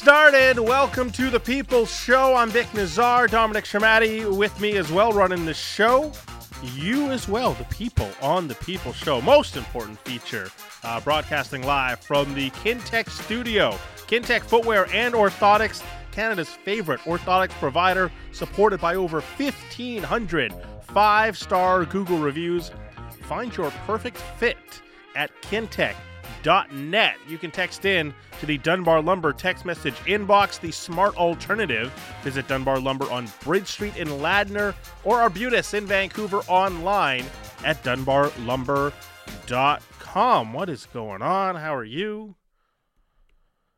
Started. Welcome to the People's Show. I'm Bik Nizzar, Dominic Sramaty with me as well, running the show. You as well, the people on the People Show. Most important feature, uh, broadcasting live from the Kintec studio. Kintec Footwear and Orthotics, Canada's favorite orthotics provider, supported by over 1,500 five star Google reviews. Find your perfect fit at kintec.net. You can text in to the Dunbar Lumber text message inbox, the smart alternative. Visit Dunbar Lumber on Bridge Street in Ladner or Arbutus in Vancouver online at dunbarlumber.com. What is going on? How are you?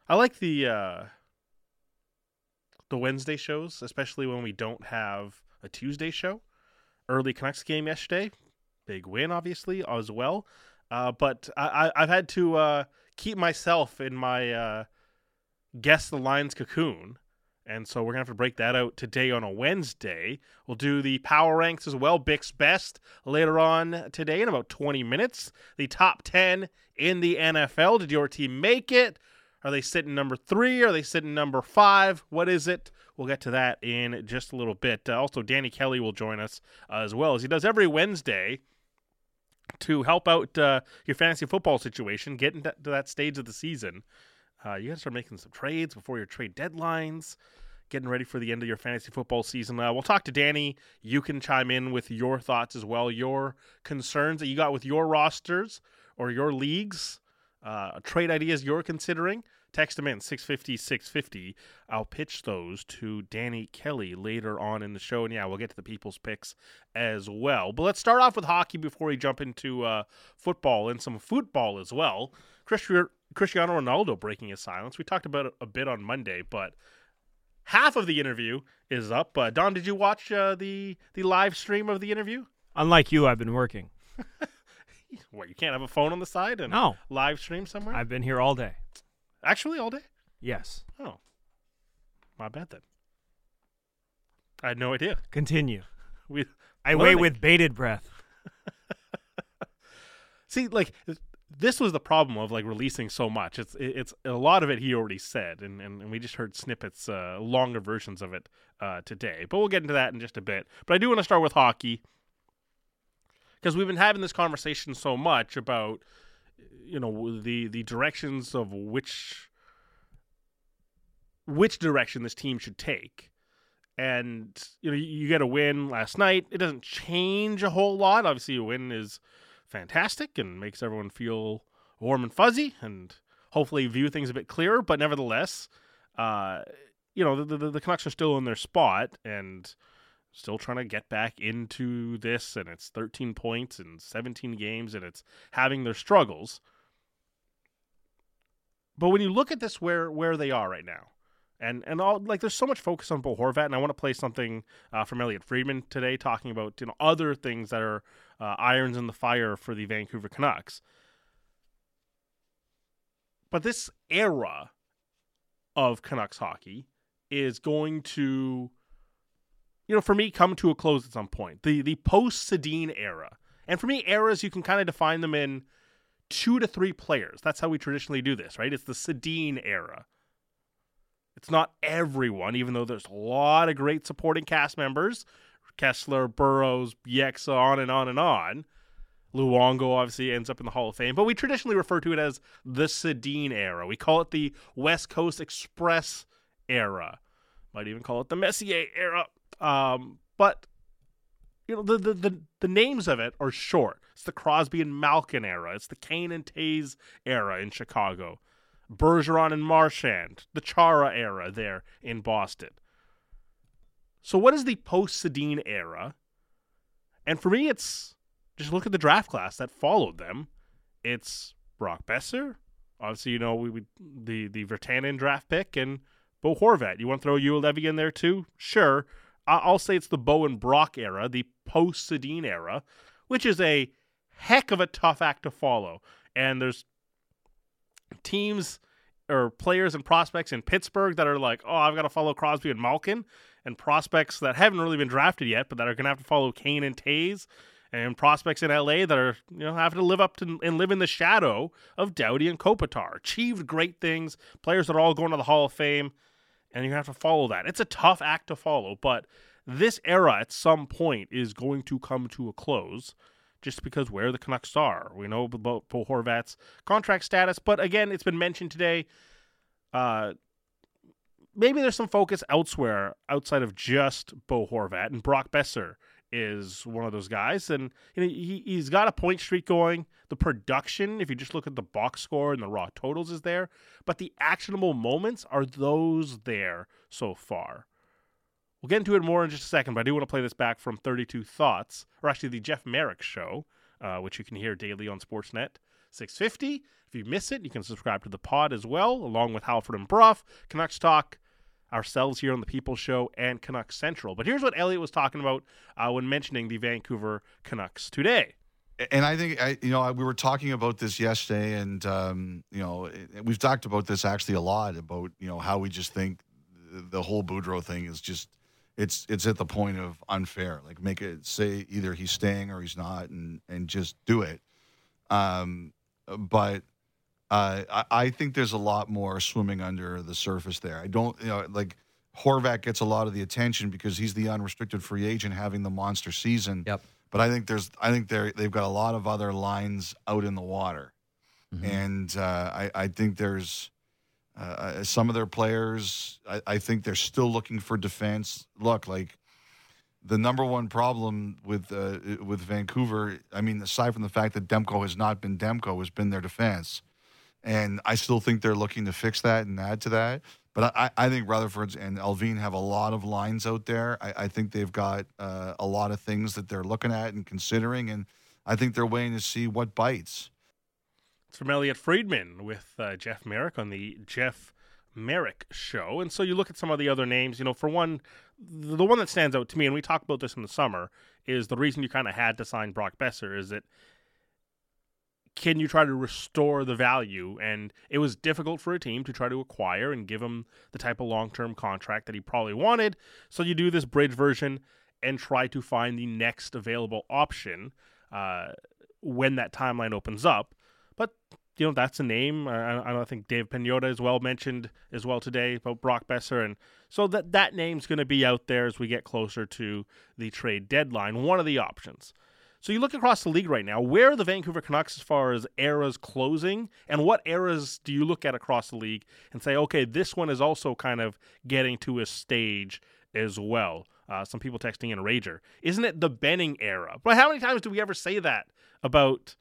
I like the uh, the Wednesday shows, especially when we don't have a Tuesday show. Early Canucks game yesterday, big win, obviously as well. Uh, but I, have had to uh, keep myself in my uh, guess the lines cocoon. And so we're to have to break that out today on a Wednesday. We'll do the power ranks as well, Bik's Best, later on today in about 20 minutes. The top 10 in the NFL. Did your team make it? Are they sitting number three? Are they sitting number five? What is it? We'll get to that in just a little bit. Uh, also, Danny Kelly will join us uh, as well as he does every Wednesday to help out uh, your fantasy football situation, getting to that stage of the season, uh, you got to start making some trades before your trade deadlines, getting ready for the end of your fantasy football season. Uh, we'll talk to Danny. You can chime in with your thoughts as well, your concerns that you got with your rosters or your leagues, uh, trade ideas you're considering. Text them in 650 650. I'll pitch those to Danny Kelly later on in the show. And yeah, we'll get to the people's picks as well. But let's start off with hockey before we jump into uh, football and some football as well. Cristiano Ronaldo breaking his silence. We talked about it a bit on Monday, but half of the interview is up. Uh, Don, did you watch uh, the the live stream of the interview? Unlike you, I've been working. what, you can't have a phone on the side and no. live stream somewhere? I've been here all day. Actually, all day? Yes. Oh. My bad then. I had no idea. Continue. We I wait with bated breath. See, like this was the problem of like releasing so much. It's it's a lot of it he already said, and and, and we just heard snippets, uh, longer versions of it uh, today. But we'll get into that in just a bit. But I do want to start with hockey because we've been having this conversation so much about you know the the directions of which which direction this team should take. And you know, you get a win last night. It doesn't change a whole lot. Obviously, a win is fantastic and makes everyone feel warm and fuzzy, and hopefully view things a bit clearer. But nevertheless, uh, you know, the, the, the Canucks are still in their spot and still trying to get back into this. And it's 13 points and 17 games, and it's having their struggles. But when you look at this, where where they are right now, and and all like there's so much focus on Bo Horvat, and I want to play something uh, from Elliotte Friedman today, talking about you know other things that are uh, irons in the fire for the Vancouver Canucks. But this era of Canucks hockey is going to, you know, for me, come to a close at some point. The the post Sedin era, and for me, eras you can kind of define them in two to three players. That's how we traditionally do this, right? It's the Sedin era it's not everyone, even though there's a lot of great supporting cast members. Kesler, Burrows, Bieksa, on and on and on. Luongo obviously ends up in the Hall of Fame, but we traditionally refer to it as the Sedin era. We call it the West Coast Express era. Might even call it the Messier era. Um, but you know the, the, the the names of it are short. It's the Crosby and Malkin era. It's the Kane and Toews era in Chicago. Bergeron and Marchand, the Chara era there in Boston. So, what is the post Sedin era? And for me, it's just look at the draft class that followed them. It's Brock Boeser, obviously, you know, we, we the the Virtanen draft pick, and Bo Horvat. You want to throw Juolevi in there too? Sure. I'll say it's the Bo and Brock era, the post Sedin era, which is a heck of a tough act to follow. And there's teams or players and prospects in Pittsburgh that are like, oh, I've got to follow Crosby and Malkin, and prospects that haven't really been drafted yet, but that are going to have to follow Kane and Toews, and prospects in LA that are you know having to live up to and live in the shadow of Doughty and Kopitar. Achieved great things, players that are all going to the Hall of Fame, and you have to follow that. It's a tough act to follow, but this era at some point is going to come to a close. Just because where the Canucks are, we know about Bo Horvat's contract status, but again, it's been mentioned today. Uh, maybe there's some focus elsewhere outside of just Bo Horvat and Brock Boeser is one of those guys, and you know, he he's got a point streak going. The production, if you just look at the box score and the raw totals, is there, but the actionable moments are those there so far. We'll get into it more in just a second, but I do want to play this back from 32 Thoughts, or actually the Jeff Marek show, uh, which you can hear daily on Sportsnet 650. If you miss it, you can subscribe to the pod as well, along with Halford and Brough, Canucks Talk, ourselves here on the People Show, and Canucks Central. But here's what Elliotte was talking about uh, when mentioning the Vancouver Canucks today. And I think I, you know, we were talking about this yesterday, and um, you know, we've talked about this actually a lot about you know how we just think the whole Boudreau thing is just it's it's at the point of unfair. Like make it say either he's staying or he's not, and and just do it. Um, but uh, I, I, think there's a lot more swimming under the surface there. I don't, you know, like Horvat gets a lot of the attention because he's the unrestricted free agent having the monster season. Yep. But I think there's, I think they they've got a lot of other lines out in the water, mm-hmm. and uh, I, I think there's uh, uh, some of their players. I, I think they're still looking for defense. Look, like the number one problem with uh, with Vancouver, I mean, aside from the fact that Demko has not been Demko, has been their defense and I still think they're looking to fix that and add to that. But I, I think Rutherford and Allvin have a lot of lines out there. I, I think they've got uh, a lot of things that they're looking at and considering, and I think they're waiting to see what bites. It's from Elliotte Friedman with uh, Jeff Marek on the Jeff Marek show. And so you look at some of the other names, you know, for one, the one that stands out to me, and we talked about this in the summer, is the reason you kind of had to sign Brock Boeser is that can you try to restore the value? And it was difficult for a team to try to acquire and give him the type of long term contract that he probably wanted. So you do this bridge version and try to find the next available option uh, when that timeline opens up. But you know that's a name. I, I think Dave Pagnotta is well mentioned as well today about Brock Boeser, and so that that name's going to be out there as we get closer to the trade deadline. One of the options. So you look across the league right now, where are the Vancouver Canucks as far as eras closing, and what eras do you look at across the league and say, okay, this one is also kind of getting to a stage as well? Uh, some people texting in Rager. Isn't it the Benning era? But how many times do we ever say that about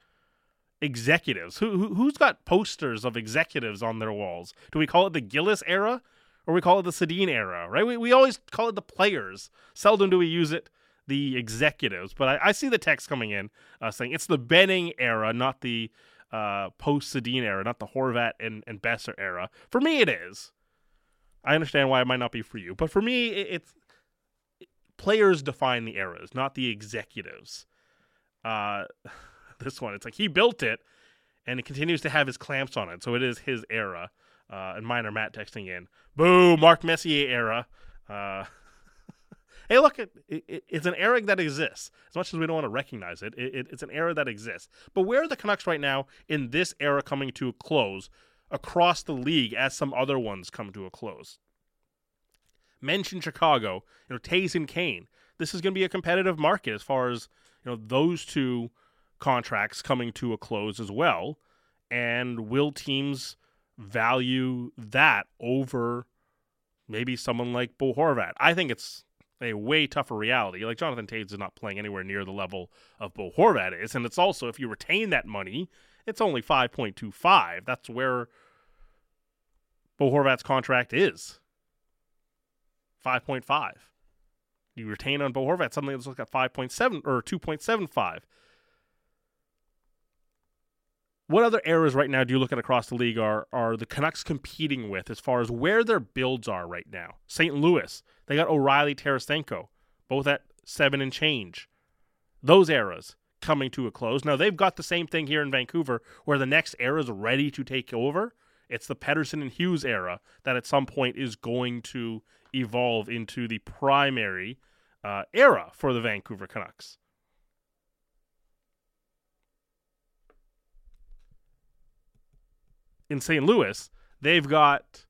executives? Who, who who's got posters of executives on their walls? Do we call it the Gillis era, or we call it the Sedin era? Right? We we always call it the players. Seldom do we use it the executives. But I, I see the text coming in uh, saying it's the Benning era, not the uh, post Sedin era, not the Horvat and, and Boeser era. For me, it is. I understand why it might not be for you, but for me, it, it's it, players define the eras, not the executives. Uh, this one, it's like he built it, and it continues to have his clamps on it, so it is his era. Uh, and minor Matt texting in, "Boo, Mark Messier era." Uh, hey, look, it, it, it's an era that exists. As much as we don't want to recognize it, it, it's an era that exists. But where are the Canucks right now in this era coming to a close across the league as some other ones come to a close? Mention Chicago, you know, and Kane. This is going to be a competitive market as far as you know those two contracts coming to a close as well. And will teams value that over maybe someone like Bo Horvat? I think it's a way tougher reality. Like Jonathan Toews is not playing anywhere near the level of Bo Horvat is, and it's also if you retain that money, it's only five point two five. That's where Bo Horvat's contract is. Five point five. You retain on Bo Horvat, suddenly it's like at five point seven or two point seven five. What other eras right now do you look at across the league are are the Canucks competing with as far as where their builds are right now? St. Louis, they got O'Reilly Tarasenko, both at seven and change. Those eras coming to a close. Now they've got the same thing here in Vancouver, where the next era is ready to take over. It's the Pettersson and Hughes era that at some point is going to evolve into the primary uh, era for the Vancouver Canucks. In St. Louis, they've got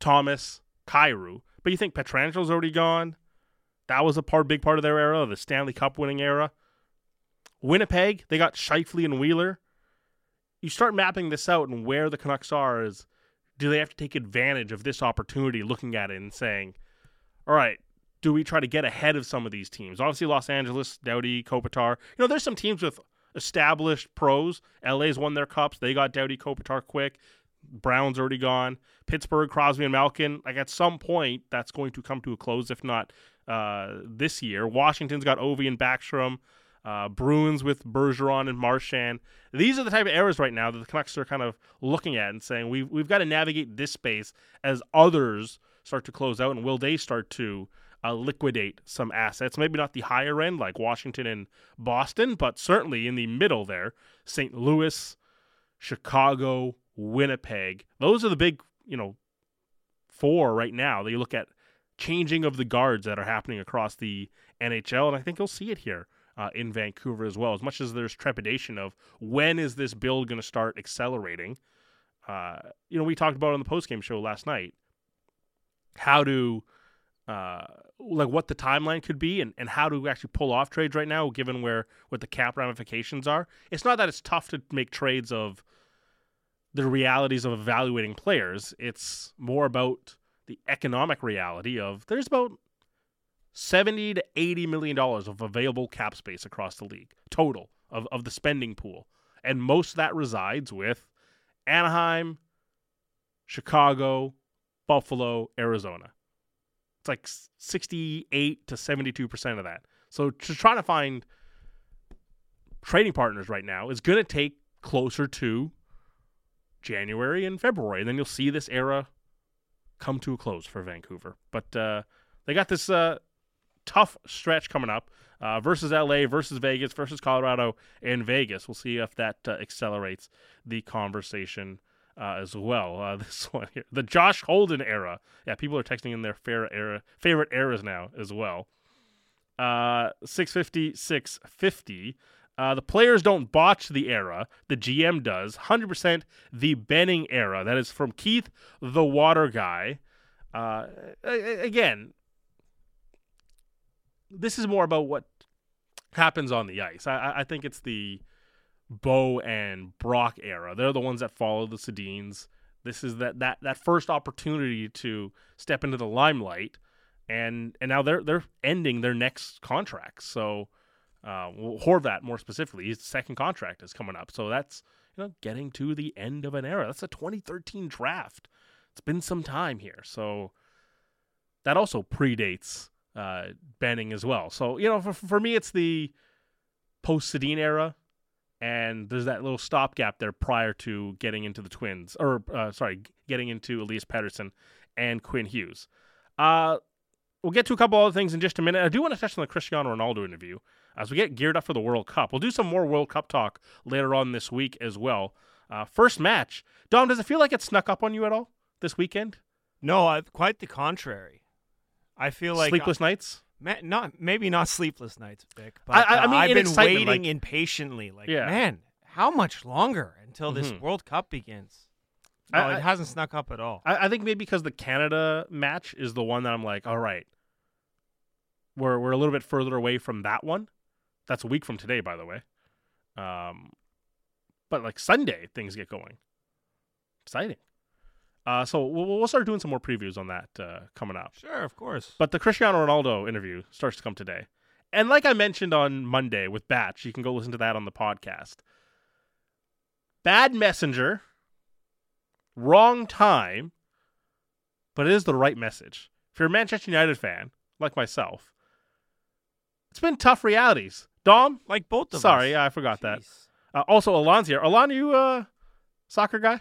Thomas, Kyrou, but you think Pietrangelo's already gone? That was a part, big part of their era, the Stanley Cup winning era. Winnipeg, they got Scheifele and Wheeler. You start mapping this out and where the Canucks are is do they have to take advantage of this opportunity, looking at it and saying, all right, do we try to get ahead of some of these teams? Obviously, Los Angeles, Doughty, Kopitar. You know, there's some teams with established pros. LA's won their cups. They got Doughty, Kopitar quick. Brown's already gone. Pittsburgh, Crosby, and Malkin. Like at some point, that's going to come to a close, if not uh, this year. Washington's got Ovi and Backstrom. Uh, Bruins with Bergeron and Marchand. These are the type of errors right now that the Canucks are kind of looking at and saying we've we've got to navigate this space as others start to close out, and will they start to uh, liquidate some assets? Maybe not the higher end like Washington and Boston, but certainly in the middle there, St. Louis, Chicago, Winnipeg. Those are the big you know four right now. That you look at changing of the guards that are happening across the NHL, and I think you'll see it here uh, in Vancouver as well. As much as there's trepidation of when is this build going to start accelerating, uh, you know, we talked about on the postgame show last night how to uh, like what the timeline could be and, and how to actually pull off trades right now, given where what the cap ramifications are. It's not that it's tough to make trades of the realities of evaluating players. It's more about the economic reality of there's about 70 to 80 million dollars of available cap space across the league total of, of the spending pool and most of that resides with anaheim chicago buffalo arizona it's like 68 to 72 percent of that so to try to find trading partners right now is going to take closer to january and february and then you'll see this era come to a close for vancouver but uh, they got this uh, tough stretch coming up uh, versus LA, versus Vegas, versus Colorado, and Vegas. We'll see if that uh, accelerates the conversation uh, as well. Uh, this one here, the Josh Holden era. Yeah, people are texting in their favorite era, favorite eras now as well. Uh, 650, 650. Uh, the players don't botch the era. The GM does. 100% the Benning era. That is from Keith, the water guy. Uh, again, this is more about what happens on the ice. I, I think it's the Bo and Brock era. They're the ones that follow the Sedins. This is that, that that first opportunity to step into the limelight, and and now they're they're ending their next contracts. So uh, Horvat more specifically, his second contract is coming up. So that's you know getting to the end of an era. That's a 2013 draft. It's been some time here, so that also predates uh, Benning as well. So you know, for for me, it's the post Sedin era, and there's that little stopgap there prior to getting into the Twins, or uh, sorry, getting into Elias Pettersson and Quinn Hughes. Uh, we'll get to a couple other things in just a minute. I do want to touch on the Cristiano Ronaldo interview as we get geared up for the World Cup. We'll do some more World Cup talk later on this week as well. Uh, first match, Dom. Does it feel like it snuck up on you at all this weekend? No, uh, quite the contrary. I feel like sleepless nights. Not maybe not sleepless nights, Vic. But I, I mean, uh, I've been waiting like, impatiently. Like, yeah. man, how much longer until this mm-hmm. World Cup begins? No, I, it hasn't snuck up at all. I, I, think maybe because the Canada match is the one that I'm like, all right, we're we're a little bit further away from that one. That's a week from today, by the way. Um, but like Sunday, things get going. Exciting. Uh, so we'll, we'll start doing some more previews on that uh, coming up. Sure, of course. But the Cristiano Ronaldo interview starts to come today. And like I mentioned on Monday with Batch, you can go listen to that on the podcast. Bad messenger, wrong time, but it is the right message. If you're a Manchester United fan, like myself, it's been tough realities. Dom, like both of sorry, us. I forgot Jeez. that. Uh, also, Alon's here. Alon, you a soccer guy?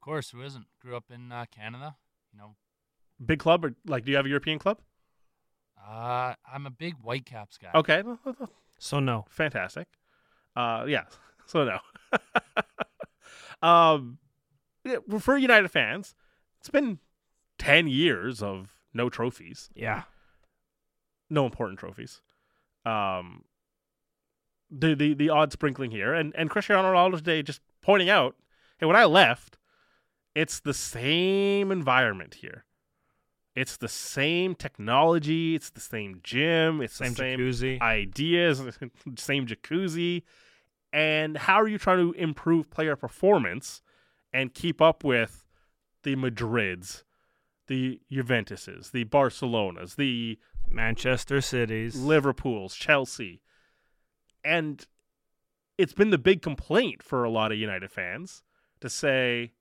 Of course, who isn't? Grew up in uh, Canada. You know, big club or like, do you have a European club? Uh, I'm a big Whitecaps guy. Okay, so no, fantastic. Uh, yeah, so no. um, yeah, for United fans, it's been ten years of no trophies. Yeah, no important trophies. Um, the the the odd sprinkling here, and and Cristiano Ronaldo today just pointing out, hey, when I left, it's the same environment here. It's the same technology. It's the same gym. It's Same the same jacuzzi. ideas, same jacuzzi. And how are you trying to improve player performance and keep up with the Madrids, the Juventuses, the Barcelonas, the Manchester Cities. Liverpool's, Chelsea. And it's been the big complaint for a lot of United fans to say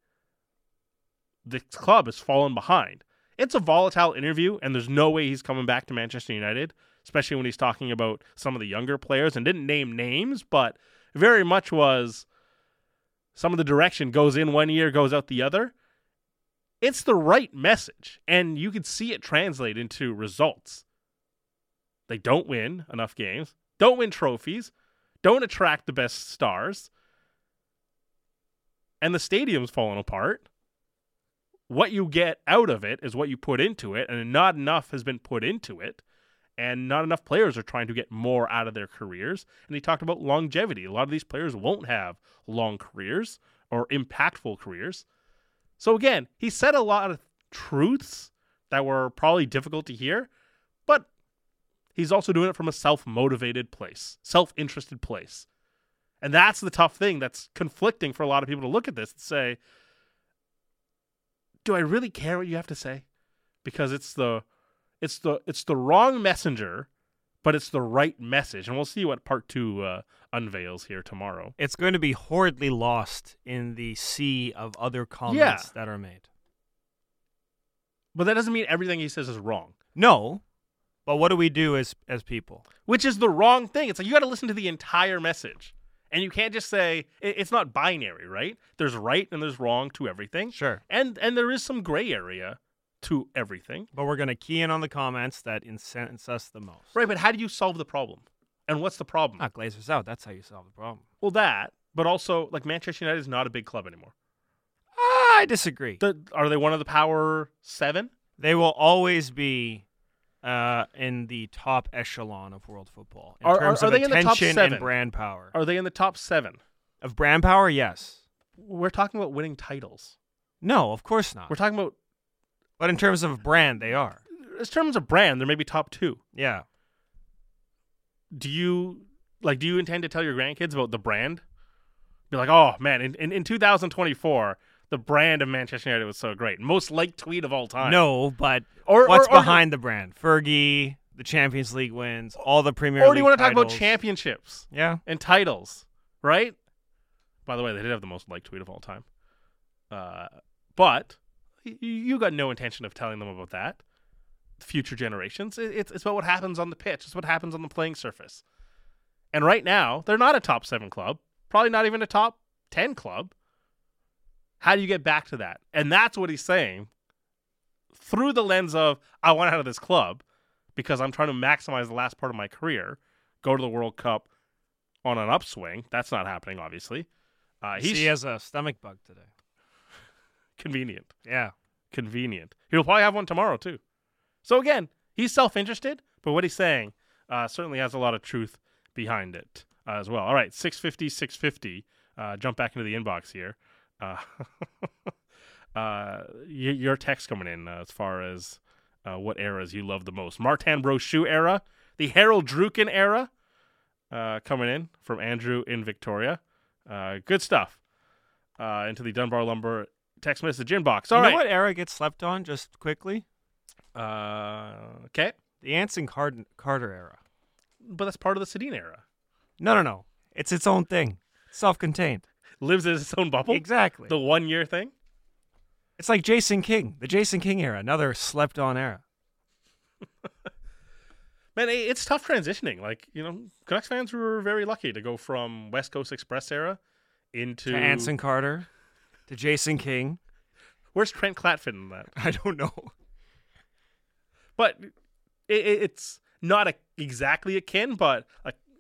the club has fallen behind. It's a volatile interview, and there's no way he's coming back to Manchester United, especially when he's talking about some of the younger players and didn't name names, but very much was some of the direction goes in one year, goes out the other. It's the right message, and you can see it translate into results. They don't win enough games, don't win trophies, don't attract the best stars, and the stadium's falling apart. What you get out of it is what you put into it, and not enough has been put into it, and not enough players are trying to get more out of their careers. And he talked about longevity. A lot of these players won't have long careers or impactful careers. So again, he said a lot of truths that were probably difficult to hear, but he's also doing it from a self-motivated place, self-interested place. And that's the tough thing that's conflicting for a lot of people to look at this and say, do I really care what you have to say? Because it's the it's the it's the wrong messenger, but it's the right message. And we'll see what part 2 uh, unveils here tomorrow. It's going to be horridly lost in the sea of other comments Yeah. that are made. But that doesn't mean everything he says is wrong. No, but what do we do as as people? which is the wrong thing. It's like you got to listen to the entire message. And you can't just say it's not binary, right? There's right and there's wrong to everything. Sure. And and there is some gray area to everything. But we're going to key in on the comments that incense us the most. Right, but how do you solve the problem? And what's the problem? Ah, not Glazers out. That's how you solve the problem. Well, that, but also like Manchester United is not a big club anymore. Ah, I disagree. The, are they one of the power 7? They will always be uh, in the top echelon of world football in Are- are- terms are of they in the top attention seven? and brand power. Are they in the top 7? Of brand power, yes. We're talking about winning titles. No, of course not. We're talking about but in terms of brand, they are. in terms of brand, they're maybe top 2. Yeah. do you like do you intend to tell your grandkids about the brand be like oh man in, in, in 2024 the brand of manchester united was so great. Most liked tweet of all time. No, but or what's or, or, behind the brand? Fergie, the Champions League wins, all the Premier or do you want to talk about championships? Yeah. and titles right? By the way they did have the most liked tweet of all time. Uh, but you got no intention of telling them about that. Future generations it's, it's about what happens on the pitch. It's what happens on the playing surface. And right now they're not a top seven club probably not even a top 10 club how do you get back to that and that's what he's saying through the lens of i want out of this club because i'm trying to maximize the last part of my career go to the world cup on an upswing that's not happening obviously uh, he's he has a stomach bug today. convenient Yeah. convenient. He'll probably have one tomorrow too. So again, he's self-interested, but what he's saying uh, certainly has a lot of truth behind it uh, as well. All right, 650, 650. Uh, jump back into the inbox here. Uh, uh, y- your text coming in uh, as far as uh, what eras you love the most. Martin Brochu era, the Harold Druken era, uh, coming in from Andrew in Victoria. Uh, good stuff. Uh, into the Dunbar Lumber text message inbox. All you right. know what era gets slept on? Just quickly, Uh, okay, the Anson Card- Carter era. but that's part of the Sedin era. No, no, no. It's its own thing. Self-contained. Lives in its own bubble. Exactly. The one year thing. It's like Jason King, the Jason King era, another slept-on era. Man, it's tough transitioning. Like you know, Canucks fans were very lucky to go from West Coast Express era into To Anson Carter, to Jason King. Where's Trent fit in that? I don't know. But it, it, it's not a, exactly akin. But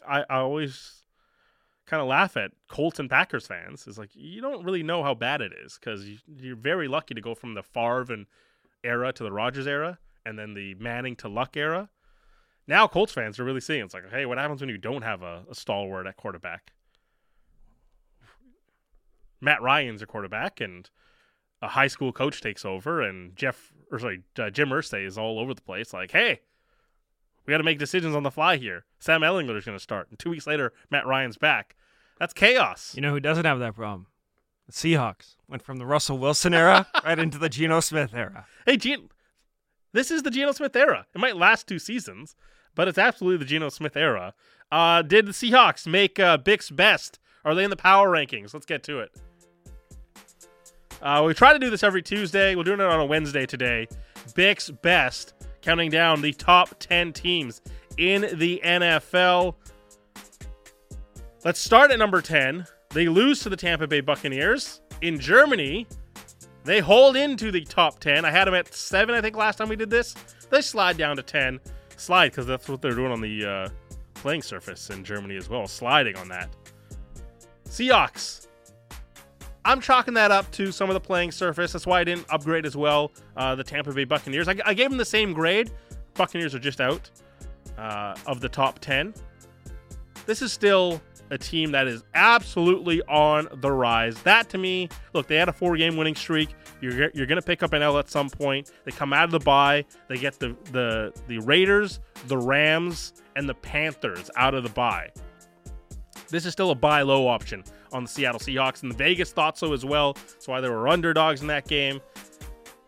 I always kind of laugh at Colts and Packers fans. Is like you don't really know how bad it is because you, you're very lucky to go from the Favre and era to the Rodgers era, and then the Manning to Luck era. Now Colts fans are really seeing it's like, hey, what happens when you don't have a, a stalwart at quarterback? Matt Ryan's a quarterback and a high school coach takes over and Jeff or sorry uh, Jim Irsay is all over the place like hey we got to make decisions on the fly here. Sam Ehlinger is going to start and two weeks later Matt Ryan's back. That's chaos. You know who doesn't have that problem? The Seahawks went from the Russell Wilson era right into the Geno Smith era. hey Gene this is the Geno Smith era. It might last two seasons but it's absolutely the Geno Smith era. Uh, did the Seahawks make uh, Bik's best? Are they in the power rankings? Let's get to it. Uh, we try to do this every Tuesday. We're doing it on a Wednesday today. Bik's Best, counting down the top 10 teams in the NFL. Let's start at number 10. They lose to the Tampa Bay Buccaneers. In Germany, they hold into the top 10. I had them at 7, I think, last time we did this. They slide down to 10. Slide, because that's what they're doing on the uh, playing surface in Germany as well, sliding on that. Seahawks, I'm chalking that up to some of the playing surface. That's why I didn't upgrade as well. Uh, the Tampa Bay Buccaneers. I, I, gave them the same grade. Buccaneers are just out uh, of the top 10. This is still a team that is absolutely on the rise. That to me, look, they had a four game winning streak. You're, you're going to pick up an L at some point. They come out of the bye. They get the, the, the Raiders, the Rams, and the Panthers out of the bye. This is still a buy low option on the Seattle Seahawks, and the Vegas thought so as well. That's why they were underdogs in that game.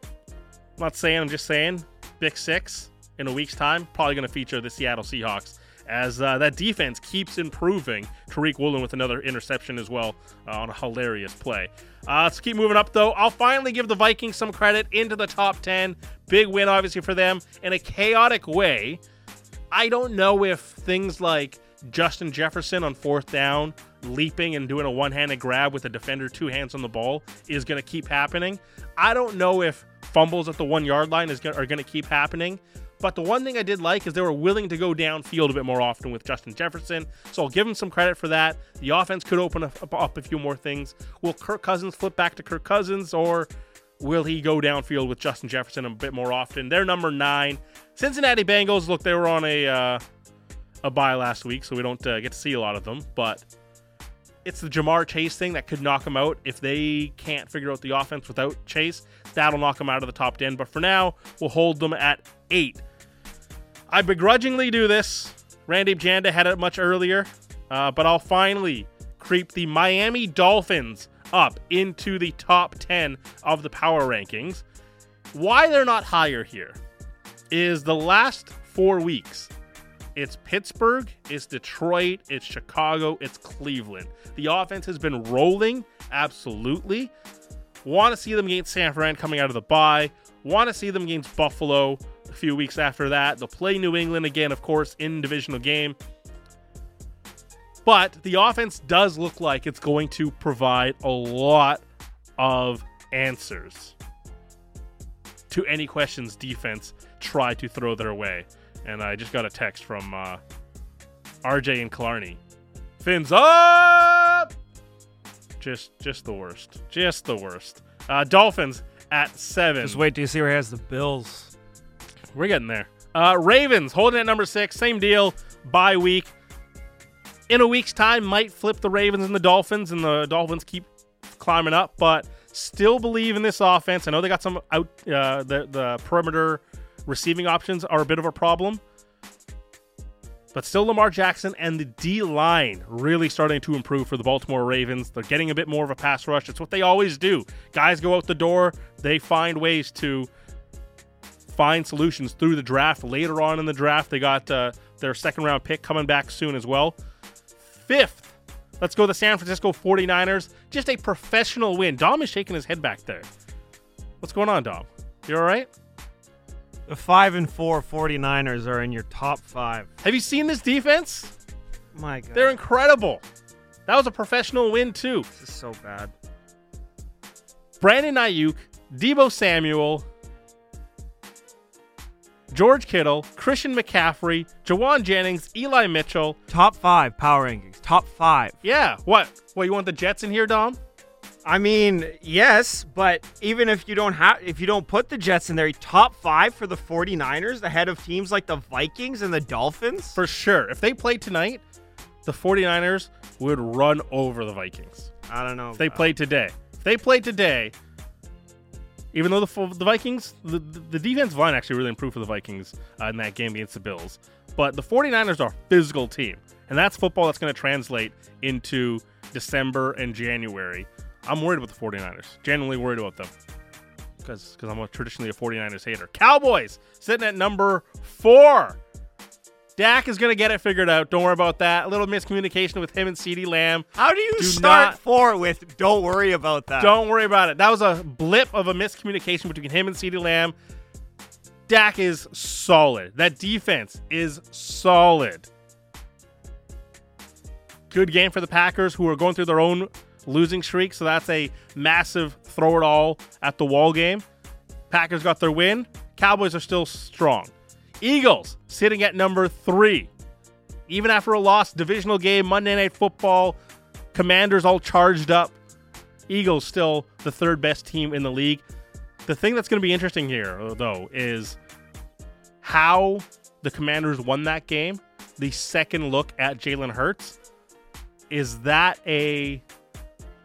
I'm not saying, I'm just saying, Big Six in a week's time, probably going to feature the Seattle Seahawks as uh, that defense keeps improving. Tariq Woolen with another interception as well uh, on a hilarious play. Uh, let's keep moving up, though. I'll finally give the Vikings some credit into the top 10. Big win, obviously, for them in a chaotic way. I don't know if things like Justin Jefferson on fourth down, leaping and doing a one handed grab with a defender two hands on the ball is going to keep happening. I don't know if fumbles at the one yard line is gonna, are going to keep happening. But the one thing I did like is they were willing to go downfield a bit more often with Justin Jefferson. So I'll give him some credit for that. The offense could open up, up a few more things. Will Kirk Cousins flip back to Kirk Cousins or will he go downfield with Justin Jefferson a bit more often? They're number nine. Cincinnati Bengals, look, they were on a. Uh, a bye last week, so we don't uh, get to see a lot of them. But it's the Ja'Marr Chase thing that could knock them out. If they can't figure out the offense without Chase, that'll knock them out of the top 10. But for now, we'll hold them at eight. I begrudgingly do this. Randip Janda had it much earlier, uh, but I'll finally creep the Miami Dolphins up into the top 10 of the power rankings. Why they're not higher here is the last four weeks it's Pittsburgh, it's Detroit, it's Chicago, it's Cleveland. The offense has been rolling, absolutely. Want to see them against San Fran coming out of the bye. Want to see them against Buffalo a few weeks after that. They'll play New England again, of course, in divisional game. But the offense does look like it's going to provide a lot of answers to any questions defense try to throw their way and I just got a text from uh, RJ and Killarney. Fins up! Just, just the worst. Just the worst. Uh, Dolphins at seven. Just wait till you see where he has the Bills. We're getting there. Uh, Ravens holding at number six. Same deal. Bye week. In a week's time, might flip the Ravens and the Dolphins, and the Dolphins keep climbing up. But still believe in this offense. I know they got some out uh, the the perimeter receiving options are a bit of a problem. But still, Lamar Jackson and the D line really starting to improve for the Baltimore Ravens. They're getting a bit more of a pass rush. It's what they always do. Guys go out the door, they find ways to find solutions through the draft. Later on in the draft, they got uh, their second round pick coming back soon as well. Fifth, let's go the San Francisco 49ers. Just a professional win. Dom is shaking his head back there. What's going on, Dom? You all right? The 5 and 4 49ers are in your top 5. Have you seen this defense? My god. They're incredible. That was a professional win too. This is so bad. Brandon Aiyuk, Deebo Samuel, George Kittle, Christian McCaffrey, Jauan Jennings, Eli Mitchell. Top 5 power rankings. Top 5. Yeah. What? What you want the Jets in here, Dom? I mean, yes, but even if you don't have if you don't put the Jets in there, top 5 for the 49ers ahead of teams like the Vikings and the Dolphins? For sure. If they played tonight, the 49ers would run over the Vikings. I don't know. If they about- played today, if they played today, even though the the Vikings, the, the, defensive line actually really improved for the Vikings uh, in that game against the Bills. But the 49ers are a physical team, and that's football that's going to translate into December and January. I'm worried about the 49ers. Genuinely worried about them because I'm a, traditionally a 49ers hater. Cowboys sitting at number four. Dak is going to get it figured out. Don't worry about that. A little miscommunication with him and CeeDee Lamb. How do you Do start not- four with "Don't worry about that"? Don't worry about it. That was a blip of a miscommunication between him and CeeDee Lamb. Dak is solid. That defense is solid. Good game for the Packers, who are going through their own losing streak. So that's a massive throw it all at the wall game. Packers got their win. Cowboys are still strong. Eagles sitting at number three. Even after a loss, divisional game, Monday Night Football, Commanders all charged up. Eagles still the third best team in the league. The thing that's going to be interesting here, uh, though, is how the Commanders won that game. The second look at Jalen Hurts. Is that a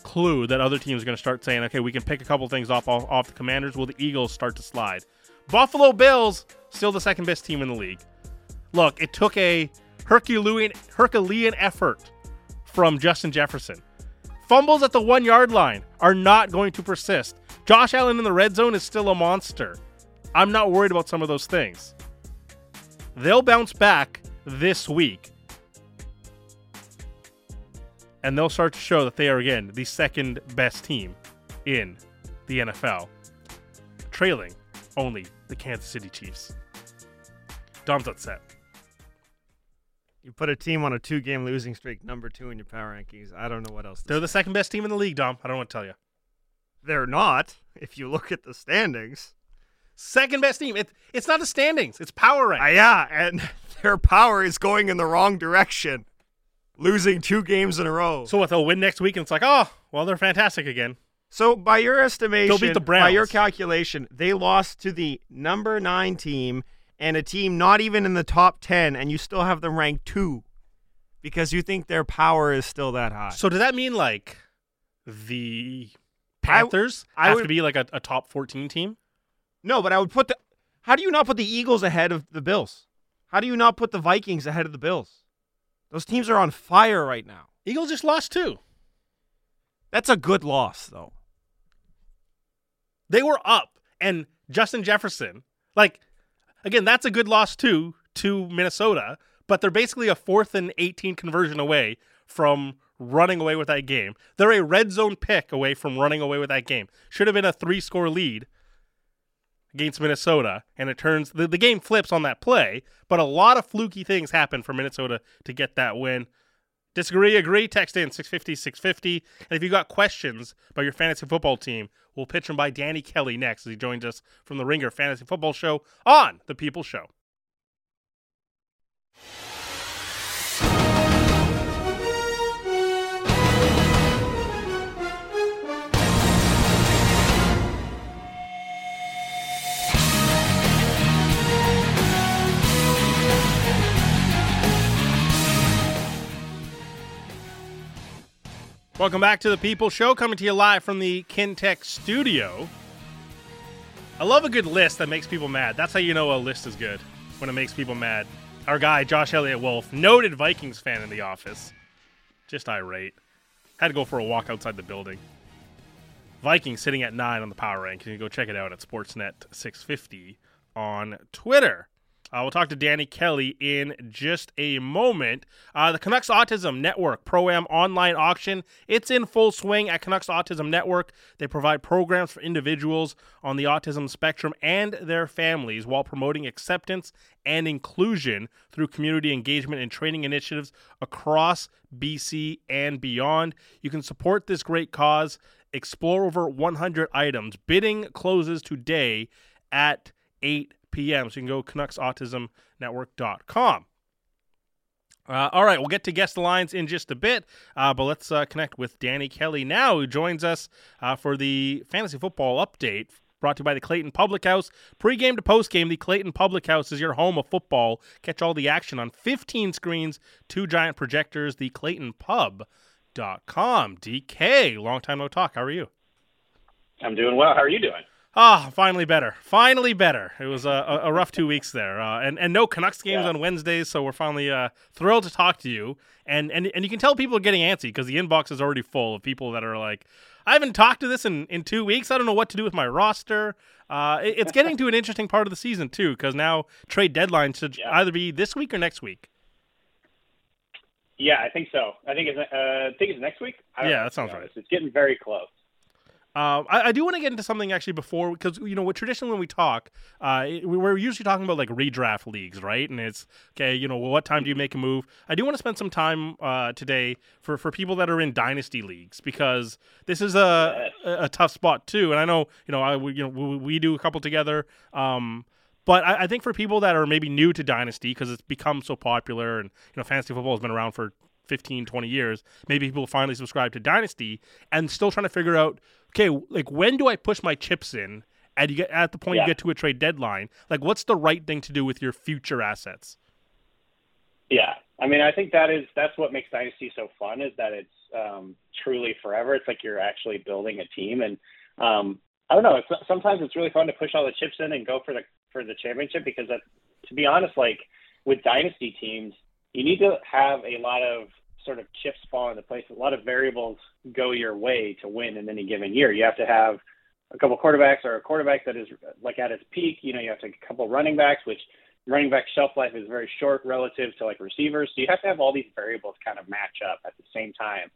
clue that other teams are going to start saying, okay, we can pick a couple things off, off off the Commanders? Will the Eagles start to slide? Buffalo Bills still the second best team in the league. Look, it took a Herculean Herculean effort from Justin Jefferson. Fumbles at the one yard line are not going to persist. Josh Allen in the red zone is still a monster. I'm not worried about some of those things. They'll bounce back this week. And they'll start to show that they are, again, the second best team in the NFL, trailing only the Kansas City Chiefs. Dom's upset. You put a team on a two-game losing streak, number two in your power rankings. I don't know what else. To They're the second best team in the league, Dom. I don't want to tell you. They're not. If you look at the standings, Second best team. It, it's not the standings, it's power rank. uh, yeah, and their power is going in the wrong direction, losing two games in a row. So what? They'll win next week, and it's like, oh, well, they're fantastic again. So, by your estimation, by your calculation, they lost to the number nine team and a team not even in the top 10, and you still have them ranked two because you think their power is still that high. So does that mean like the Panthers I have would- to be like a, a top fourteen team? no, but I would put the. How do you not put the Eagles ahead of the Bills? How do you not put the Vikings ahead of the Bills? Those teams are on fire right now. Eagles just lost two. That's a good loss, though. They were up, and Justin Jefferson, like, again, that's a good loss too to Minnesota. But they're basically a fourth and eighteen conversion away from running away with that game. They're a red zone pick away from running away with that game. Should have been a three score lead against Minnesota, and it turns the, the game flips on that play, but a lot of fluky things happen for Minnesota to get that win. Disagree, agree, text in 650 650. And if you've got questions about your fantasy football team, we'll pitch them by Danny Kelly next as he joins us from the Ringer Fantasy Football Show on The People Show. Welcome back to the People Show, coming to you live from the Kintec studio. I love a good list that makes people mad. That's how you know a list is good when it makes people mad. Our guy Josh Elliott Wolf, noted Vikings fan in the office, just irate. Had to go for a walk outside the building. Vikings sitting at nine on the power rank. You can go check it out at Sportsnet 650 on Twitter. Uh, we'll talk to Danny Kelly in just a moment. Uh, the Canucks Autism Network Pro Am online auction. It's in full swing at Canucks Autism Network. They provide programs for individuals on the autism spectrum and their families while promoting acceptance and inclusion through community engagement and training initiatives across BC and beyond. You can support this great cause. Explore over 100 items. Bidding closes today at 8 p.m. So you can go CanucksAutismNetwork.com. Uh, all right, we'll get to guest lines in just a bit, uh, but let's uh, connect with Danny Kelly now, who joins us uh, for the fantasy football update. Brought to you by the Clayton Public House. Pre-game to post-game, the Clayton Public House is your home of football. Catch all the action on 15 screens, two giant projectors. The Clayton Pub ringer.com. DK, long time no talk. How are you? I'm doing well. How are you doing? Ah, finally better. Finally better. It was a, a, rough two weeks there, uh, and and no Canucks games Yeah. on Wednesdays, so we're finally uh, thrilled to talk to you. And and and you can tell people are getting antsy because the inbox is already full of people that are like, I haven't talked to this in in two weeks. I don't know what to do with my roster. Uh, it- it's getting to an interesting part of the season too, because now trade deadline should Yeah. either be this week or next week. Yeah, I think so. I think it's uh, I think it's next week. I Yeah, that sounds right. It's getting very close. Um, I, I do want to get into something actually before because you know what traditionally when we talk, uh, we- we're usually talking about like redraft leagues, right? And it's okay, you know, what time do you make a move? I do want to spend some time uh, today for for people that are in dynasty leagues because this is a a, a tough spot too. And I know you know I we, you know we, we do a couple together. Um, but I, I think for people that are maybe new to dynasty because it's become so popular and you know fantasy football has been around for 15 20 years maybe people finally subscribe to dynasty and still trying to figure out okay like when do i push my chips in and you get at the point Yeah. you get to a trade deadline like what's the right thing to do with your future assets Yeah, I mean, I think that is that's what makes Dynasty so fun is that it's um, truly forever. It's like you're actually building a team, and um, I don't know. It's sometimes it's really fun to push all the chips in and go for the for the championship because that, to be honest, like with Dynasty teams, you need to have a lot of sort of chips fall into place. A lot of variables go your way to win in any given year. You have to have a couple quarterbacks or a quarterback that is like at its peak. You know, you have to have a couple running backs, which running back shelf life is very short relative to like receivers. So you have to have all these variables kind of match up at the same time,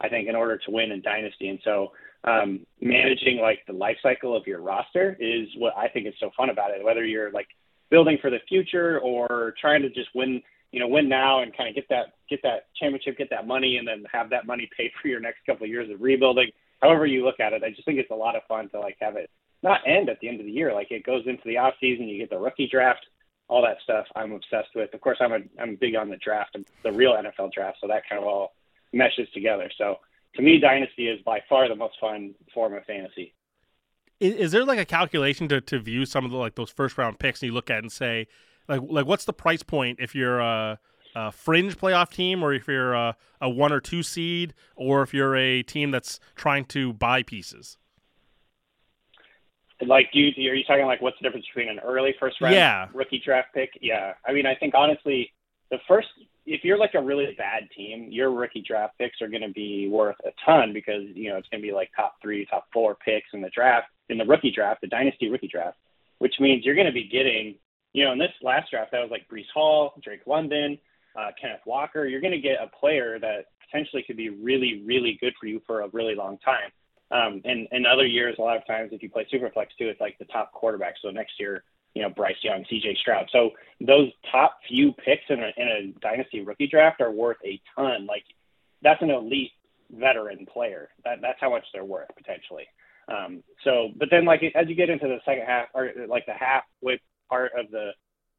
I think, in order to win in Dynasty. And so um, managing like the life cycle of your roster is what I think is so fun about it. Whether you're like building for the future or trying to just win, you know, win now and kind of get that get that championship, get that money, and then have that money pay for your next couple of years of rebuilding. However you look at it, I just think it's a lot of fun to like have it not end at the end of the year. Like it goes into the off season, you get the rookie draft all that stuff I'm obsessed with. Of course, I'm a I'm big on the draft, the real NFL draft, so that kind of all meshes together. So to me, Dynasty is by far the most fun form of fantasy. is, is there like a calculation to, to view some of the like those first round picks and you look at and say like like what's the price point if you're a, a fringe playoff team or if you're a, a one or two seed or if you're a team that's trying to buy pieces Like, do you, are you talking like what's the difference between an early first round Yeah. rookie draft pick? Yeah, I mean, I think honestly, the first if you're like a really bad team, your rookie draft picks are going to be worth a ton because you know it's going to be like top three, top four picks in the draft in the rookie draft, the dynasty rookie draft, which means you're going to be getting you know in this last draft that was like Breece Hall, Drake London, uh, Kenneth Walker. You're going to get a player that potentially could be really really good for you for a really long time. Um, and in other years, a lot of times if you play Superflex too, it's like the top quarterback. So next year, you know, Bryce Young, C.J. Stroud. So those top few picks in a, in a dynasty rookie draft are worth a ton. Like that's an elite veteran player. That that's how much they're worth potentially. Um, so, but then like as you get into the second half or like the halfway part of the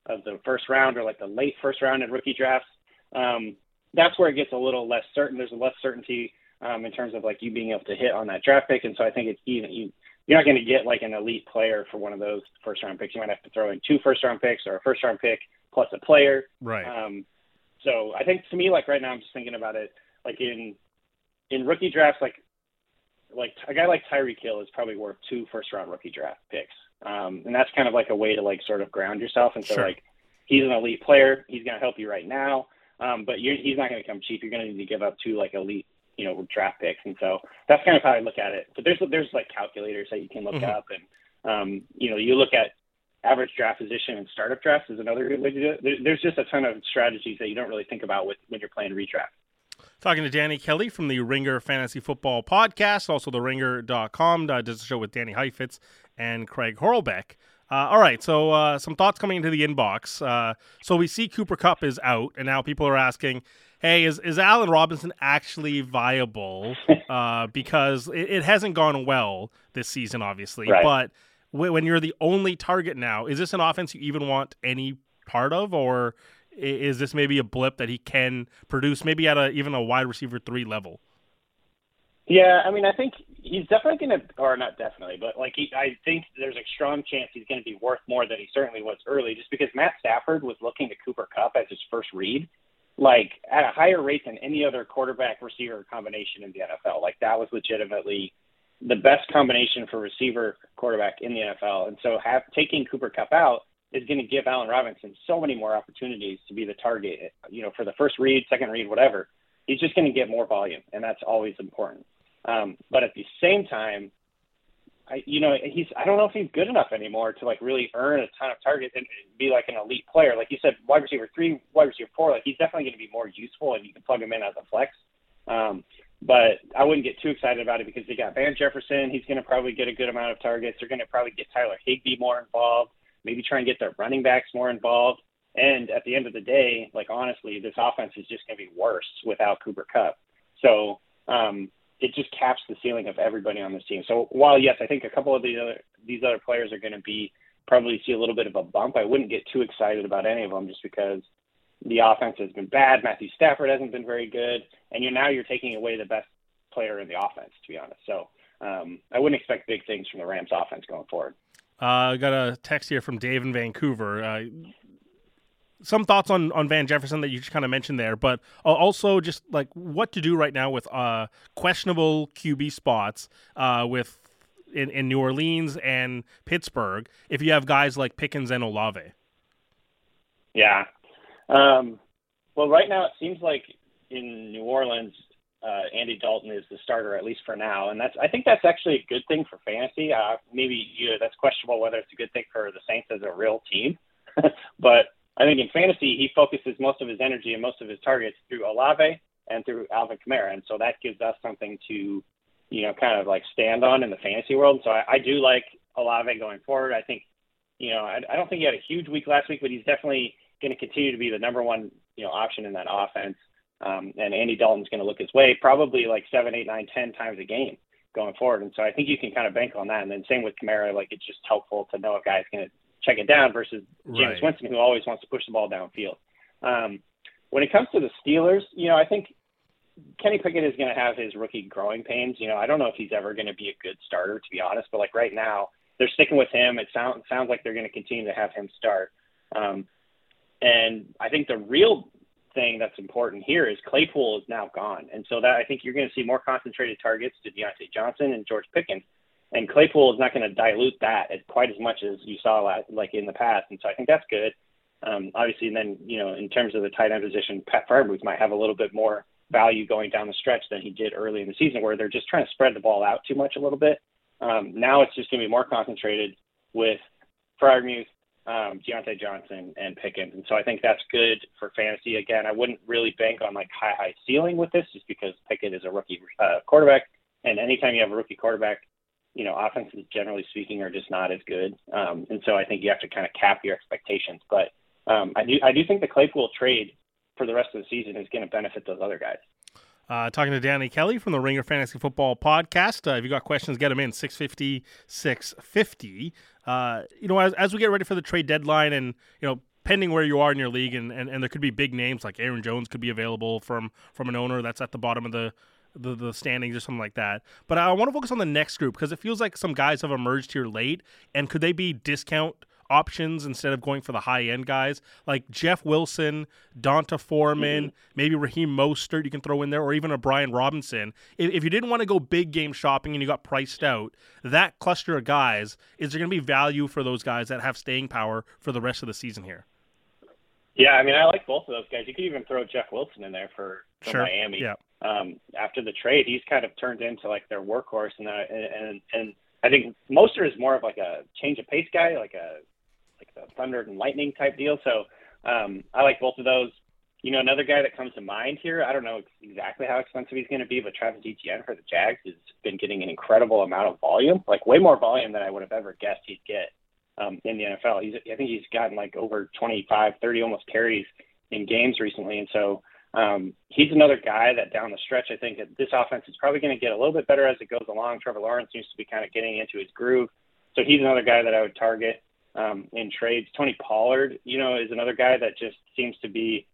of the first round or like the late first round in rookie drafts, um, that's where it gets a little less certain. There's less certainty um, in terms of like you being able to hit on that draft pick, and so I think it's even you you're not going to get like an elite player for one of those first round picks. You might have to throw in two first round picks or a first round pick plus a player. right Um, so I think to me, like right now, I'm just thinking about it like in in rookie drafts, like like a guy like Tyreek Hill is probably worth two first round rookie draft picks, um, and that's kind of like a way to like sort of ground yourself. And so Sure. like he's an elite player, he's going to help you right now, um, but you're, he's not going to come cheap. You're going to need to give up two like elite you know draft picks, and so that's kind of how I look at it. But there's there's like calculators that you can look Mhm. up, and um, you know you look at average draft position and startup drafts is another good way to do it. There, there's just a ton of strategies that you don't really think about with when you're playing redraft. Talking to Danny Kelly from the Ringer Fantasy Football Podcast, also the ringer.com, uh, does a show with Danny Heifetz and Craig Horlbeck. Uh, all right, so uh, some thoughts coming into the inbox. Uh, so we see Cooper Kupp is out, and now people are asking, hey, is, is Allen Robinson actually viable? Uh, because it, it hasn't gone well this season, obviously. Right. But wh- when you're the only target now, is this an offense you even want any part of, or is this maybe a blip that he can produce, maybe at a even a wide receiver three level? Yeah, I mean, I think he's definitely going to, or not definitely, but like he, I think there's a strong chance he's going to be worth more than he certainly was early, just because Matt Stafford was looking to Cooper Kupp as his first read, like at a higher rate than any other quarterback receiver combination in the NFL. Like that was legitimately the best combination for receiver quarterback in the NFL. And so have taking Cooper Kupp out is going to give Allen Robinson so many more opportunities to be the target, you know, for the first read, second read, whatever. He's just going to get more volume, and that's always important. Um, but at the same time, I, you know, he's I don't know if he's good enough anymore to like really earn a ton of targets and be like an elite player. Like you said, wide receiver three, wide receiver four, like he's definitely going to be more useful, and you can plug him in as a flex. Um, but I wouldn't get too excited about it because they got Van Jefferson. He's going to probably get a good amount of targets. They're going to probably get Tyler Higbee more involved maybe try and get their running backs more involved. And at the end of the day, like honestly, this offense is just going to be worse without Cooper Kupp. So um, it just caps the ceiling of everybody on this team. So while yes, I think a couple of these other these other players are going to be probably see a little bit of a bump. I wouldn't get too excited about any of them just because the offense has been bad. Matthew Stafford hasn't been very good, and you're now you're taking away the best player in the offense, to be honest. So um, I wouldn't expect big things from the Rams offense going forward. Uh, I got a text here from Dave in Vancouver. Uh, some thoughts on, on Van Jefferson that you just kind of mentioned there, but uh, also just like what to do right now with questionable QB spots with in, in New Orleans and Pittsburgh if you have guys like Pickens and Olave. Yeah. Um, well, right now it seems like in New Orleans, uh, Andy Dalton is the starter at least for now, and that's I think that's actually a good thing for fantasy. Uh, maybe you know, that's questionable whether it's a good thing for the Saints as a real team, but I think in fantasy he focuses most of his energy and most of his targets through Olave and through Alvin Kamara, and so that gives us something to you know kind of like stand on in the fantasy world. So I, I do like Olave going forward. I think you know I, I don't think he had a huge week last week, but he's definitely going to continue to be the number one you know option in that offense. Um, and Andy Dalton's going to look his way probably like seven, eight, nine, ten times a game going forward. And so I think you can kind of bank on that. And then same with Kamara, like it's just helpful to know a guy's going to check it down versus James right. Winston, who always wants to push the ball downfield. Um, when it comes to the Steelers, you know, I think Kenny Pickett is going to have his rookie growing pains. You know, I don't know if he's ever going to be a good starter, to be honest. But like right now, they're sticking with him. It sounds sounds like they're going to continue to have him start. Um, and I think the real thing that's important here is Claypool is now gone, and so that I think you're going to see more concentrated targets to Diontae Johnson and George Pickens, and Claypool is not going to dilute that as quite as much as you saw last, like in the past, and so I think that's good. Um, obviously, and then you know in terms of the tight end position, Pat Freiermuth might have a little bit more value going down the stretch than he did early in the season, where they're just trying to spread the ball out too much a little bit. Um, now it's just going to be more concentrated with Freiermuth um, Diontae Johnson and Pickens. And so I think that's good for fantasy. Again, I wouldn't really bank on like high, high ceiling with this just because Pickett is a rookie uh, quarterback. And anytime you have a rookie quarterback, you know, offenses generally speaking are just not as good. Um, and so I think you have to kind of cap your expectations. But um, I do I do think the Claypool trade for the rest of the season is going to benefit those other guys. Uh, talking to Danny Kelly from the Ringer Fantasy Football Podcast. Uh, if you got questions, get them in 650 650. Uh, you know, as, as we get ready for the trade deadline and, you know, pending where you are in your league, and, and, and there could be big names like Aaron Jones could be available from from an owner that's at the bottom of the the, the standings or something like that. But I want to focus on the next group because it feels like some guys have emerged here late, and could they be discount options instead of going for the high end guys like Jeff Wilson, D'Onta Foreman, mm-hmm. maybe Raheem Mostert you can throw in there, or even a Brian Robinson. If, if you didn't want to go big game shopping and you got priced out, that cluster of guys is there going to be value for those guys that have staying power for the rest of the season here? Yeah, I mean, I like both of those guys. You could even throw Jeff Wilson in there for, for sure. Miami. Yeah. Um, after the trade, he's kind of turned into like their workhorse, and uh, and and I think Mostert is more of like a change of pace guy, like a like the thunder and lightning type deal. So um, I like both of those. You know, another guy that comes to mind here, I don't know exactly how expensive he's going to be, but Travis Etienne for the Jags has been getting an incredible amount of volume, like way more volume than I would have ever guessed he'd get um, in the NFL. He's, I think he's gotten like over 25, 30 almost carries in games recently. And so um, he's another guy that down the stretch, I think this offense is probably going to get a little bit better as it goes along. Trevor Lawrence seems to be kind of getting into his groove. So he's another guy that I would target um, in trades. Tony Pollard, you know, is another guy that just seems to be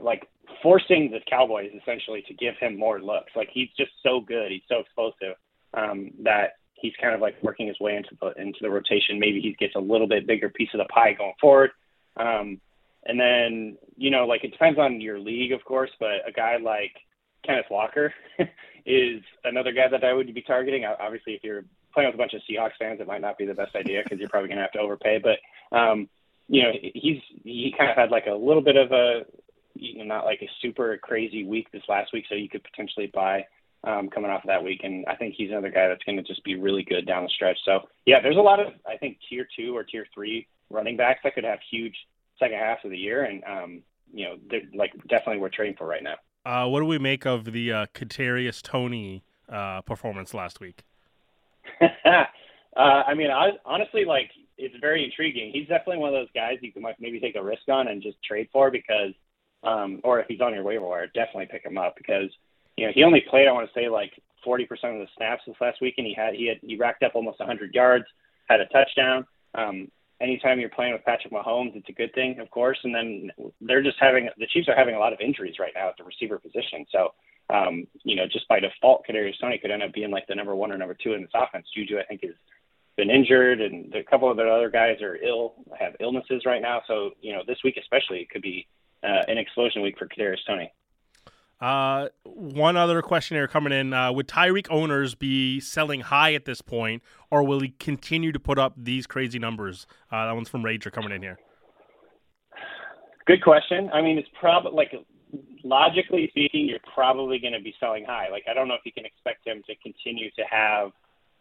like forcing the Cowboys essentially to give him more looks. Like he's just so good, he's so explosive um, that he's kind of like working his way into the into the rotation. Maybe he gets a little bit bigger piece of the pie going forward. Um, and then you know, like it depends on your league, of course, but a guy like Kenneth Walker is another guy that I would be targeting. Obviously, if you're playing with a bunch of Seahawks fans, it might not be the best idea because you're probably going to have to overpay. But um, you know, he's he kind of had like a little bit of a you know not like a super crazy week this last week, so you could potentially buy um, coming off of that week. And I think he's another guy that's going to just be really good down the stretch. So yeah, there's a lot of I think tier two or tier three running backs that could have huge second half of the year, and um, you know, they're like definitely we're trading for right now. Uh, what do we make of the uh, Kadarius Toney uh, performance last week? uh, I mean, I, honestly, like it's very intriguing. He's definitely one of those guys you can like, maybe take a risk on and just trade for because, um, or if he's on your waiver wire, definitely pick him up because you know he only played I want to say like 40% of the snaps this last week, and he had he had he racked up almost 100 yards, had a touchdown. Um, anytime you're playing with Patrick Mahomes, it's a good thing, of course. And then they're just having the Chiefs are having a lot of injuries right now at the receiver position. So, um, you know, just by default, Kadarius Toney could end up being like the number one or number two in this offense. Juju, I think, has been injured, and a couple of the other guys are ill, have illnesses right now. So, you know, this week especially, it could be uh, an explosion week for Kadarius Toney. Uh, one other question here coming in: uh, Would Tyreek owners be selling high at this point, or will he continue to put up these crazy numbers? Uh, that one's from Rager coming in here. Good question. I mean, it's probably like logically speaking, you're probably going to be selling high. Like, I don't know if you can expect him to continue to have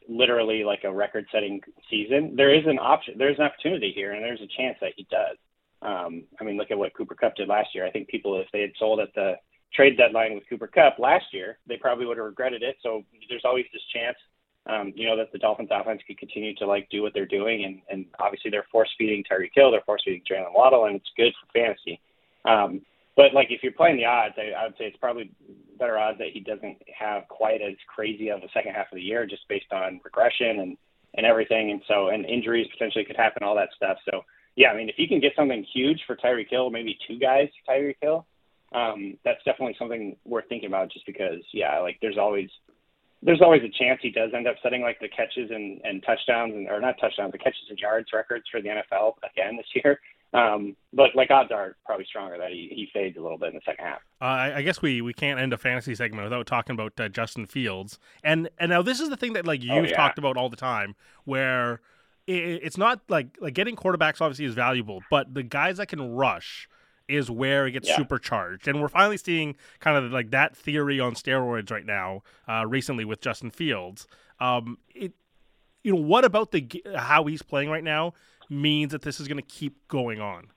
literally like a record-setting season. There is an option. There's an opportunity here, and there's a chance that he does. Um, I mean, look at what Cooper Kupp did last year. I think people, if they had sold at the trade deadline with Cooper Kupp last year, they probably would have regretted it. So there's always this chance, um, you know, that the Dolphins offense could continue to like do what they're doing, and and obviously they're force feeding Tyreek Hill, they're force feeding Jaylen Waddle, and it's good for fantasy. Um, but like if you're playing the odds, I, I would say it's probably better odds that he doesn't have quite as crazy of a second half of the year, just based on regression and and everything, and so and injuries potentially could happen, all that stuff. So yeah, I mean, if you can get something huge for Tyreek Hill, maybe two guys for Tyreek Hill, um, that's definitely something worth thinking about. Just because, yeah, like there's always there's always a chance he does end up setting like the catches and, and touchdowns and or not touchdowns, the catches and yards records for the NFL again this year. Um, but like odds are probably stronger that he, he fades a little bit in the second half. Uh, I, guess we, we can't end a fantasy segment without talking about uh, Justin Fields. And and now this is the thing that like oh, you've oh, yeah. talked about all the time, where it, it's not like like getting quarterbacks obviously is valuable, but the guys that can rush is where it gets yeah. supercharged. And we're finally seeing kind of like that theory on steroids right now, uh, recently with Justin Fields. Um, it, you know, what about the how he's playing right now means that this is going to keep going on?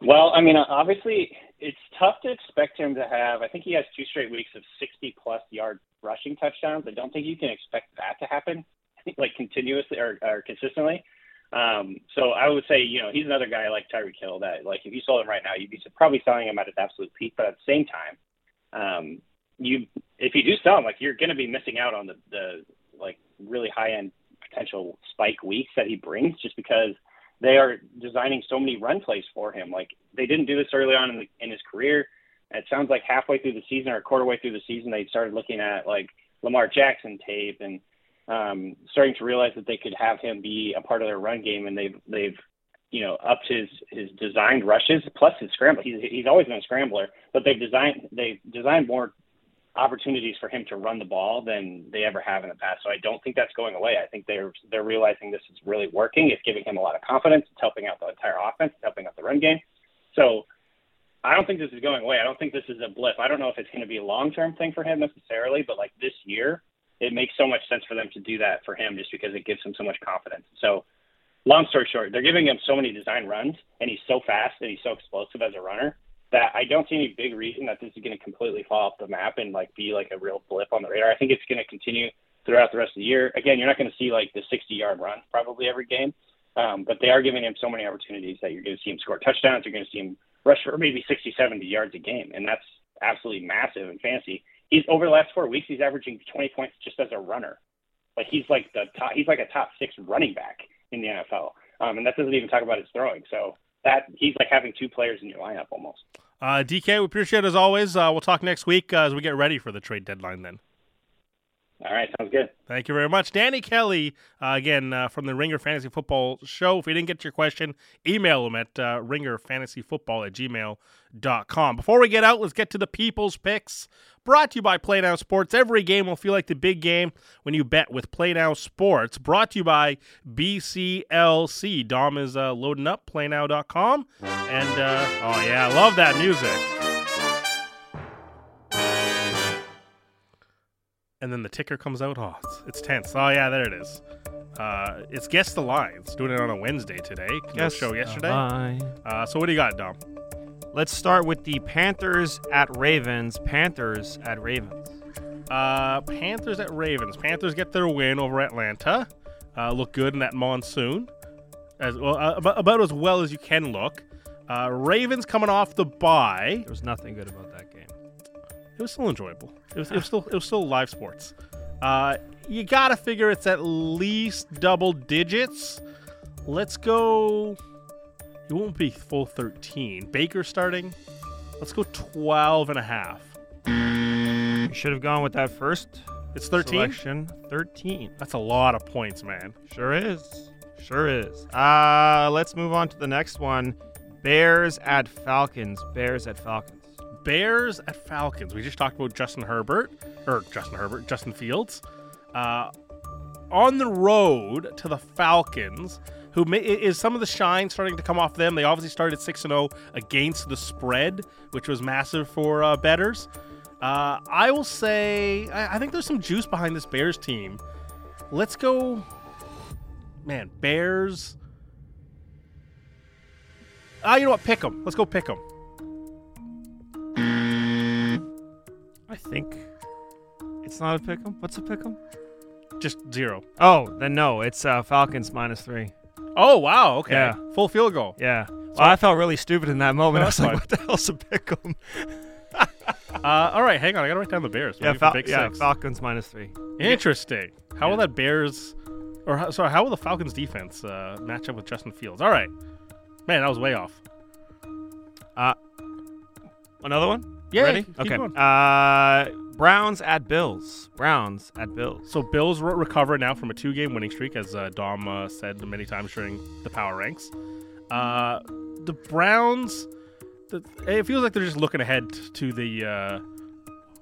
Well, I mean, obviously, it's tough to expect him to have. I think he has two straight weeks of 60 plus yard rushing touchdowns. I don't think you can expect that to happen like continuously or, or consistently. Um, so I would say, you know, he's another guy like Tyreek Hill that, like, if you sold him right now, you'd be probably selling him at his absolute peak. But at the same time, um, you if you do sell him, like, you're going to be missing out on the the like really high end potential spike weeks that he brings, just because they are designing so many run plays for him. Like they didn't do this early on in, the, in his career. It sounds like halfway through the season or a quarter way through the season, they started looking at like Lamar Jackson tape and um, starting to realize that they could have him be a part of their run game, and they've they've you know upped his his designed rushes plus his scramble. He's he's always been a scrambler, but they've designed they've designed more opportunities for him to run the ball than they ever have in the past. So I don't think that's going away. I think they're they're realizing this is really working. It's giving him a lot of confidence. It's helping out the entire offense. It's helping out the run game. So I don't think this is going away. I don't think this is a blip. I don't know if it's going to be a long term thing for him necessarily, but like this year, it makes so much sense for them to do that for him just because it gives him so much confidence. So, long story short, they're giving him so many design runs, and he's so fast and he's so explosive as a runner that I don't see any big reason that this is going to completely fall off the map and like be like a real blip on the radar. I think it's going to continue throughout the rest of the year. Again, you're not going to see like the 60 yard run probably every game, um, but they are giving him so many opportunities that you're going to see him score touchdowns. You're going to see him rush for maybe 60, 70 yards a game, and that's absolutely massive and fancy he's over the last four weeks, he's averaging 20 points just as a runner. Like he's like the top, he's like a top six running back in the NFL, um, and that doesn't even talk about his throwing. So that he's like having two players in your lineup almost. Uh, DK, we appreciate it as always. Uh, we'll talk next week uh, as we get ready for the trade deadline. Then. All right, sounds good. Thank you very much. Danny Kelly, uh, again, uh, from the Ringer Fantasy Football Show. If we didn't get your question, email him at uh, ringerfantasyfootball at gmail.com. Before we get out, let's get to the People's Picks. Brought to you by PlayNow Sports. Every game will feel like the big game when you bet with PlayNow Sports. Brought to you by BCLC. Dom is uh, loading up, playnow.com. And, uh, oh, yeah, I love that music. And then the ticker comes out. Oh, it's, it's tense. Oh yeah, there it is. Uh, it's guess the lines. Doing it on a Wednesday today. No Guess show yesterday. Uh, so what do you got, Dom? Let's start with the Panthers at Ravens. Panthers at Ravens. Uh, Panthers at Ravens. Panthers get their win over Atlanta. Uh, look good in that monsoon, as well uh, about, about as well as you can look. Uh, Ravens coming off the bye. There was nothing good about that was still enjoyable. It was, it was still it was still live sports. Uh, you gotta figure it's at least double digits. Let's go. It won't be full 13. Baker starting. Let's go 12 and a half. You should have gone with that first It's 13. selection. 13. That's a lot of points, man. Sure is. Sure is. Uh, let's move on to the next one. Bears at Falcons. Bears at Falcons. Bears at Falcons. We just talked about Justin Herbert or Justin Herbert, Justin Fields. Uh, on the road to the Falcons, who may, is some of the shine starting to come off them. They obviously started six and zero against the spread, which was massive for uh, bettors. Uh, I will say I, I think there's some juice behind this Bears team. Let's go, man. Bears. Ah, you know what? Pick them. Let's go pick them. I think it's not a pick'em. What's a pick'em? Just zero. Oh, then no. It's uh, Falcons minus three. Oh wow, okay. Yeah. Full field goal. Yeah. Well, I felt really stupid in that moment. No, I was that's like, "What the hell's a pick'em?" Uh, all right, hang on. I gotta write down the Bears. Yeah, Maybe for Fal- Big yeah, Six. Falcons minus three. Interesting. How will that Bears, or how, sorry, how will the Falcons defense uh, match up with Justin Fields? All right, man, that was way off. Another one? Yeah, Ready? keep okay. going. Uh, Browns at Bills. Browns at Bills. So Bills re- recover now from a two-game winning streak, as uh, Dom uh, said many times during the power ranks. Uh, the Browns, the, it feels like they're just looking ahead to the uh,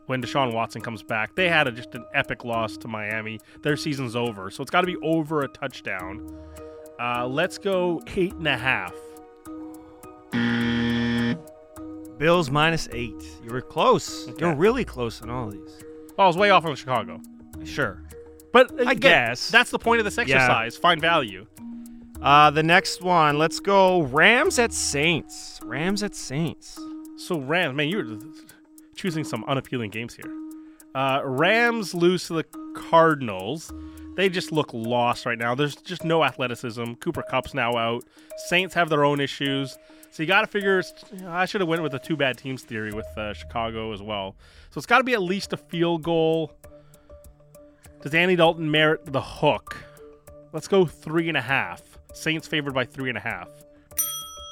when Deshaun Watson comes back. They had a, just an epic loss to Miami. Their season's over, so it's got to be over a touchdown. Uh, let's go eight and a half. Bills minus eight. You were close. Okay. You're really close in all of these. Well, I was way off on Chicago, Sure. but I guess. that's the point of this exercise. Find value. Uh, the next one. Let's go Rams at Saints. Rams at Saints. So Rams, man, you're choosing some unappealing games here. Uh, Rams lose to the Cardinals. They just look lost right now. There's just no athleticism. Cooper Kupp's now out. Saints have their own issues. So you got to figure. you know, I should have went with the two bad teams theory with uh, Chicago as well. So it's got to be at least a field goal. Does Andy Dalton merit the hook? Let's go three and a half. Saints favored by three and a half.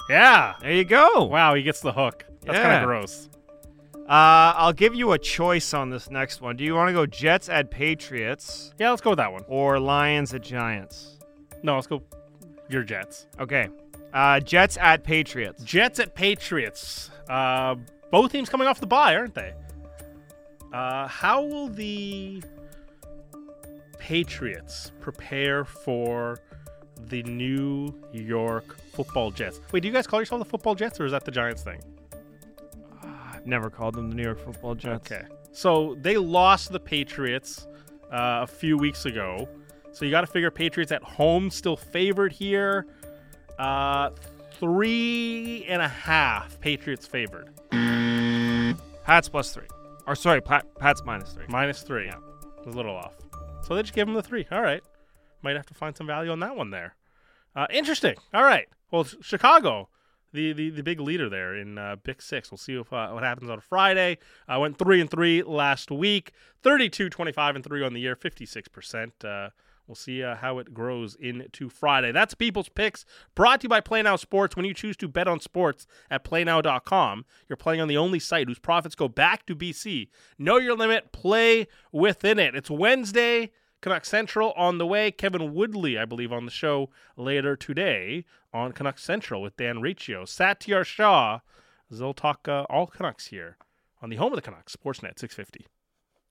Yeah. There you go. Wow, he gets the hook. That's kind of gross. Uh, I'll give you a choice on this next one. Do you want to go Jets at Patriots Yeah, let's go with that one. or Lions at Giants? No, let's go your Jets. Okay. Uh, Jets at Patriots. Jets at Patriots. Uh, both teams coming off the bye, aren't they? Uh, how will the Patriots prepare for the New York Football Jets? Wait, do you guys call yourself the Football Jets, or is that the Giants thing? I've never called them the New York Football Jets. Okay. So they lost the Patriots uh, a few weeks ago. So you got to figure Patriots at home still favored here. Uh, three and a half Patriots favored. Pats plus three. Or sorry, Pat, Pats minus three. Minus three. Yeah. Was a little off. So they just gave him the three. All right. Might have to find some value on that one there. Uh, interesting. All right. Well, Ch- Chicago, the, the, the big leader there in uh, Big Six. We'll see if, uh, what happens on Friday. I went three and three last week. 32, 25 and three on the year. 56% uh, We'll see uh, how it grows into Friday. That's People's Picks, brought to you by PlayNow Sports. When you choose to bet on sports at playnow.com, you're playing on the only site whose profits go back to BC. Know your limit, play within it. It's Wednesday. Canuck Central on the way. Kevin Woodley, I believe, on the show later today on Canuck Central with Dan Riccio. Satiar Shah, they'll talk uh, all Canucks here on the home of the Canucks, Sportsnet 650.